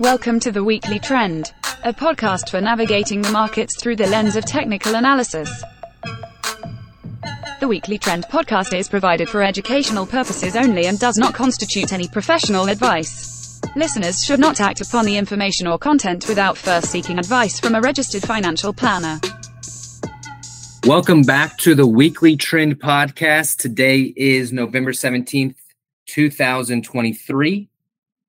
Welcome to the Weekly Trend, a podcast for navigating the markets through the lens of technical analysis. The Weekly Trend podcast is provided for educational purposes only and does not constitute any professional advice. Listeners should not act upon the information or content without first seeking advice from a registered financial planner. Welcome back to the Weekly Trend podcast. Today is November 17th, 2023.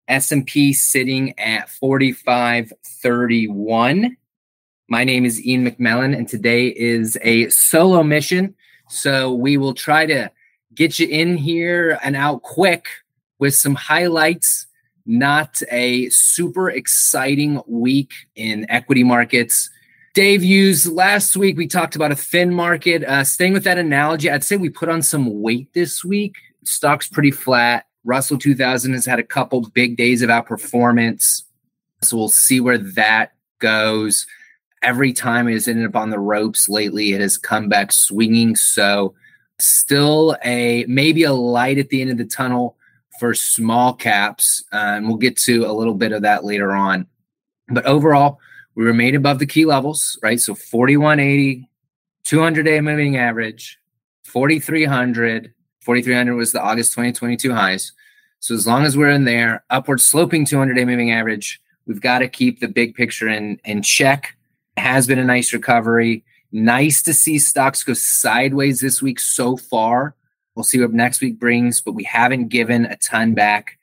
S&P sitting at 4531. My name is Ian McMillan and today is a solo mission. So we will try to get you in here and out quick with some highlights. Not a super exciting week in equity markets. Dave used last week, we talked about a thin market. Uh, staying with that analogy, I'd say we put on some weight this week. Stock's pretty flat Russell 2000 has had a couple big days of outperformance. So we'll see where that goes. Every time it has ended up on the ropes lately, it has come back swinging. So still a maybe a light at the end of the tunnel for small caps. Uh, and we'll get to a little bit of that later on. But overall, we remain above the key levels, right? So 4180, 200 day moving average, 4300, 4,300 was the August 2022 highs. So as long as we're in there, upward sloping 200 day moving average, we've got to keep the big picture in, in check. It has been a nice recovery. Nice to see stocks go sideways this week so far. We'll see what next week brings, but we haven't given a ton back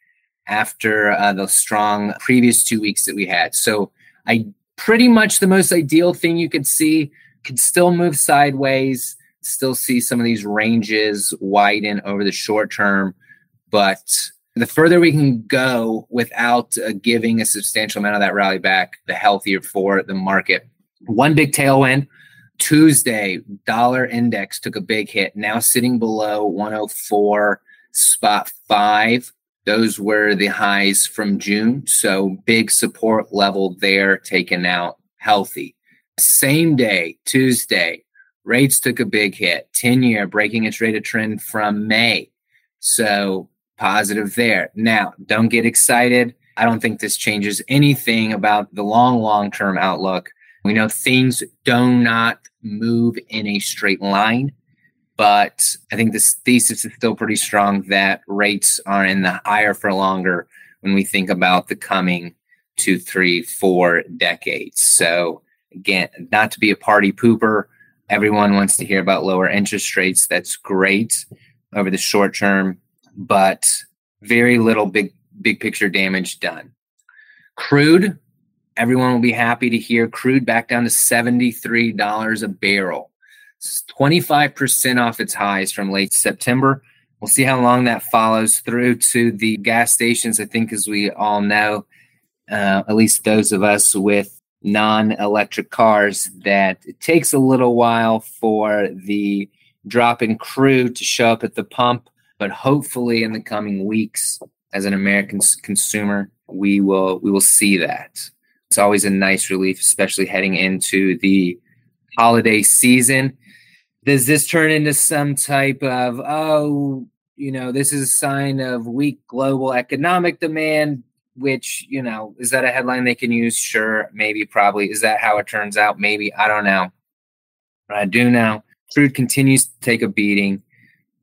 after uh, the strong previous two weeks that we had. So I pretty much the most ideal thing you could see could still move sideways still see some of these ranges widen over the short term, but the further we can go without uh, giving a substantial amount of that rally back, the healthier for the market. One big tailwind Tuesday, dollar index took a big hit, now sitting below 104 spot five. Those were the highs from June. So big support level there taken out healthy. Same day, Tuesday, Rates took a big hit. 10 year breaking its rate of trend from May. So positive there. Now, don't get excited. I don't think this changes anything about the long, long term outlook. We know things do not move in a straight line, but I think this thesis is still pretty strong that rates are in the higher for longer when we think about the coming two, three, four decades. So, again, not to be a party pooper, Everyone wants to hear about lower interest rates. That's great over the short term, but very little big big picture damage done. Crude, everyone will be happy to hear crude back down to $73 a barrel. It's 25% off its highs from late September. We'll see how long that follows through to the gas stations. I think, as we all know, uh, at least those of us with non electric cars that it takes a little while for the drop in crude to show up at the pump. But hopefully, in the coming weeks, as an American consumer, we will we will see that. It's always a nice relief, especially heading into the holiday season. Does this turn into some type of oh, you know, this is a sign of weak global economic demand? Which you know is that a headline they can use? Sure maybe probably. Is that how it turns out? Maybe i don't know. But i do know. Crude continues to take a beating.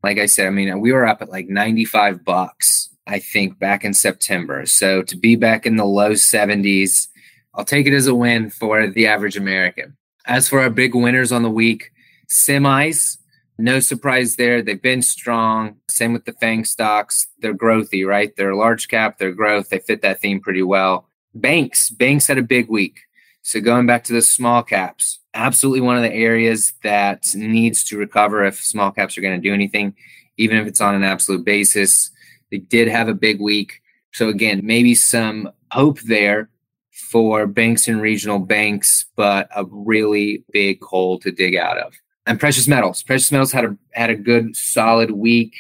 Like i said i mean we were up at like 95 bucks i think back in september. So to be back in the low 70s i'll take it as a win for the average american. As for our big winners on the week semis no surprise there. They've been strong. Same with the FANG stocks. They're growthy, right? They're large cap, they're growth. They fit that theme pretty well. Banks, banks had a big week. So going back to the small caps, absolutely one of the areas that needs to recover if small caps are going to do anything, even if it's on an absolute basis. They did have a big week. So again, maybe some hope there for banks and regional banks, but a really big hole to dig out of and precious metals. Precious metals had a had a good solid week.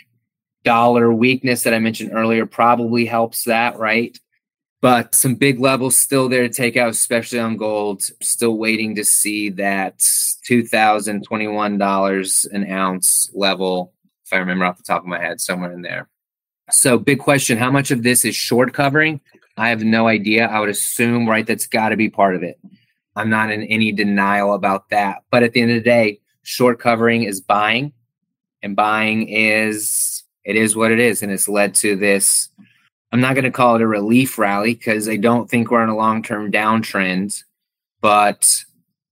Dollar weakness that I mentioned earlier probably helps that, right? But some big levels still there to take out, especially on gold. Still waiting to see that two thousand twenty one dollars an ounce level, if I remember off the top of my head, somewhere in there. So, big question: How much of this is short covering? I have no idea. I would assume, right, that's got to be part of it. I'm not in any denial about that. But at the end of the day, short covering is buying, and buying is it is what it is, and it's led to this. I'm not going to call it a relief rally because I don't think we're in a long term downtrend, but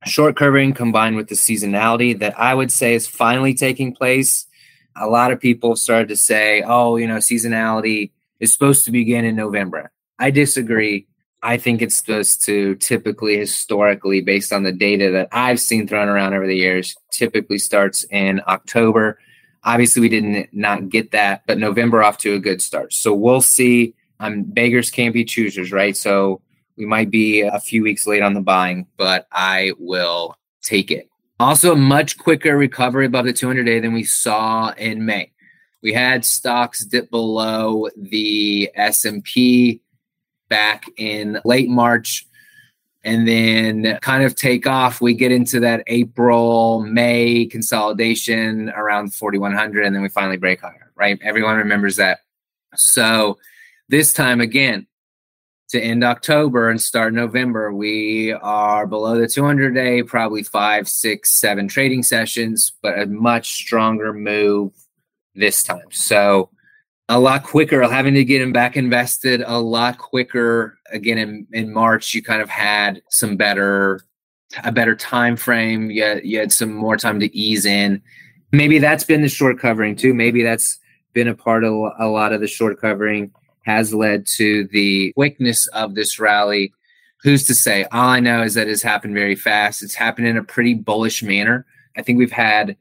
short covering combined with the seasonality that I would say is finally taking place. A lot of people started to say, oh, you know, seasonality is supposed to begin in November. I disagree. I think it's supposed to typically, historically, based on the data that I've seen thrown around over the years, typically starts in October. Obviously, we didn't not get that, but November off to a good start. So we'll see. I'm beggars can't be choosers, right? So we might be a few weeks late on the buying, but I will take it. Also, a much quicker recovery above the 200 day than we saw in May. We had stocks dip below the S&P back in late March and then kind of take off. We get into that April, May consolidation around 4,100, and then we finally break higher, right? Everyone remembers that. So this time again, to end October and start November, we are below the 200 day, probably five, six, seven trading sessions, but a much stronger move this time. So a lot quicker, having to get him back invested a lot quicker. Again, in, in March, you kind of had some better, a better time frame. You had, you had some more time to ease in. Maybe that's been the short covering too. Maybe that's been a part of a lot of the short covering has led to the quickness of this rally. Who's to say? All I know is that it's happened very fast. It's happened in a pretty bullish manner. I think we've had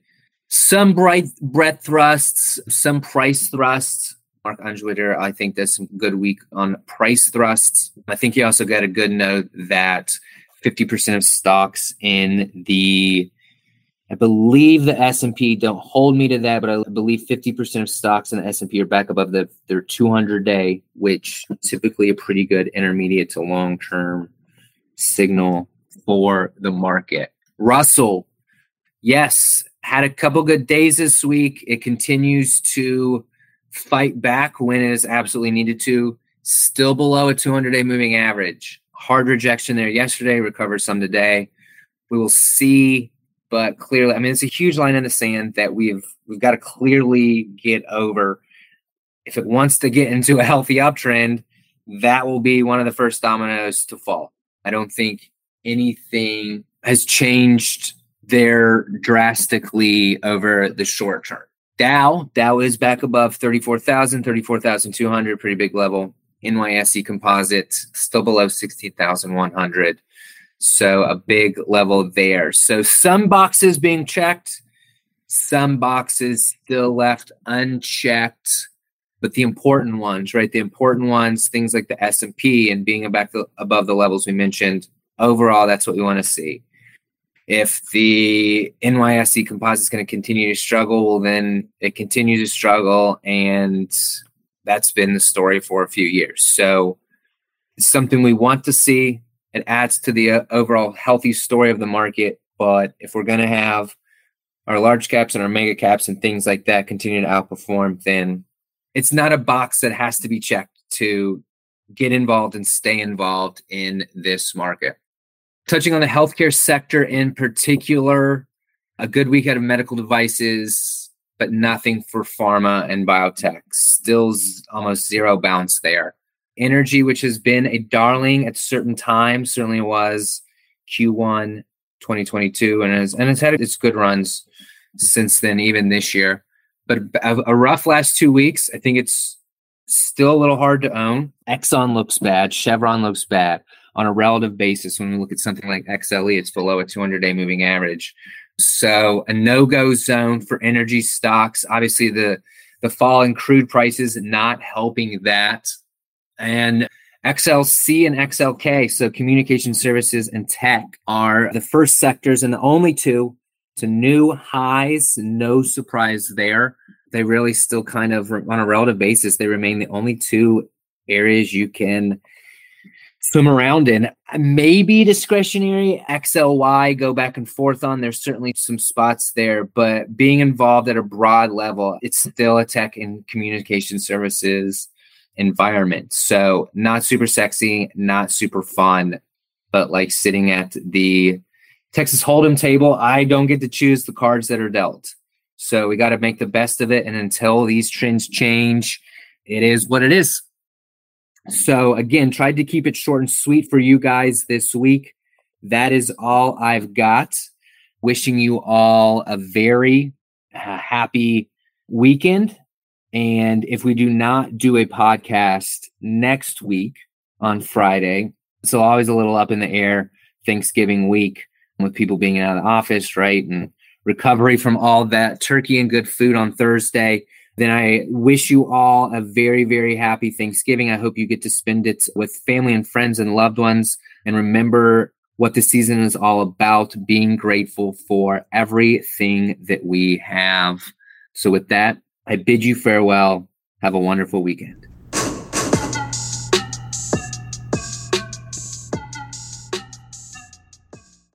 some bright breadth thrusts, some price thrusts. Mark Ungewitter, I think, does some good week on price thrusts. I think he also got a good note that 50% of stocks in the I believe the S&P don't hold me to that, but I believe 50% of stocks in the S&P are back above the, their 200 day, which typically a pretty good intermediate to long term signal for the market. Russell, yes, had a couple good days this week. It continues to fight back when it is absolutely needed to. Still below a 200 day moving average. Hard rejection there yesterday, recovered some today. We will see but clearly, I mean, it's a huge line in the sand that we've we've got to clearly get over. If it wants to get into a healthy uptrend, that will be one of the first dominoes to fall. I don't think anything has changed there drastically over the short term. Dow, Dow is back above 34,000, 34,200, pretty big level. NYSE composite still below 16,100. So a big level there. So some boxes being checked, some boxes still left unchecked, but the important ones, right? The important ones, things like the S and P and being back above the levels we mentioned. Overall, that's what we want to see. If the NYSE composite is going to continue to struggle, well, then it continues to struggle, and that's been the story for a few years. So it's something we want to see it adds to the uh, overall healthy story of the market. But if we're going to have our large caps and our mega caps and things like that continue to outperform, then it's not a box that has to be checked to get involved and stay involved in this market. Touching on the healthcare sector in particular, a good week out of medical devices, but nothing for pharma and biotech. Still almost zero bounce there energy, which has been a darling at certain times, certainly was Q1 2022, and has and it's had its good runs since then, even this year. But a, a rough last two weeks. I think it's still a little hard to own. Exxon looks bad. Chevron looks bad on a relative basis. When we look at something like XLE, it's below a 200 day moving average. So a no go zone for energy stocks. Obviously, the the fall in crude prices not helping that and XLC and XLK, so communication services and tech, are the first sectors and the only two to new highs. No surprise there. They really still kind of, on a relative basis, they remain the only two areas you can swim around in. Maybe discretionary XLY go back and forth on. There's certainly some spots there, but being involved at a broad level, it's still a tech and communication services environment. So, not super sexy, not super fun, but like sitting at the Texas Hold'em table, I don't get to choose the cards that are dealt. So, we got to make the best of it. And until these trends change, it is what it is. So, again, tried to keep it short and sweet for you guys this week. That is all I've got. Wishing you all a very uh, happy weekend. And if we do not do a podcast next week on Friday, so always a little up in the air Thanksgiving week with people being out of the office, right? And recovery from all that turkey and good food on Thursday. Then I wish you all a very, very happy Thanksgiving. I hope you get to spend it with family and friends and loved ones. And remember what the season is all about being grateful for everything that we have. So, with that, I bid you farewell. Have a wonderful weekend.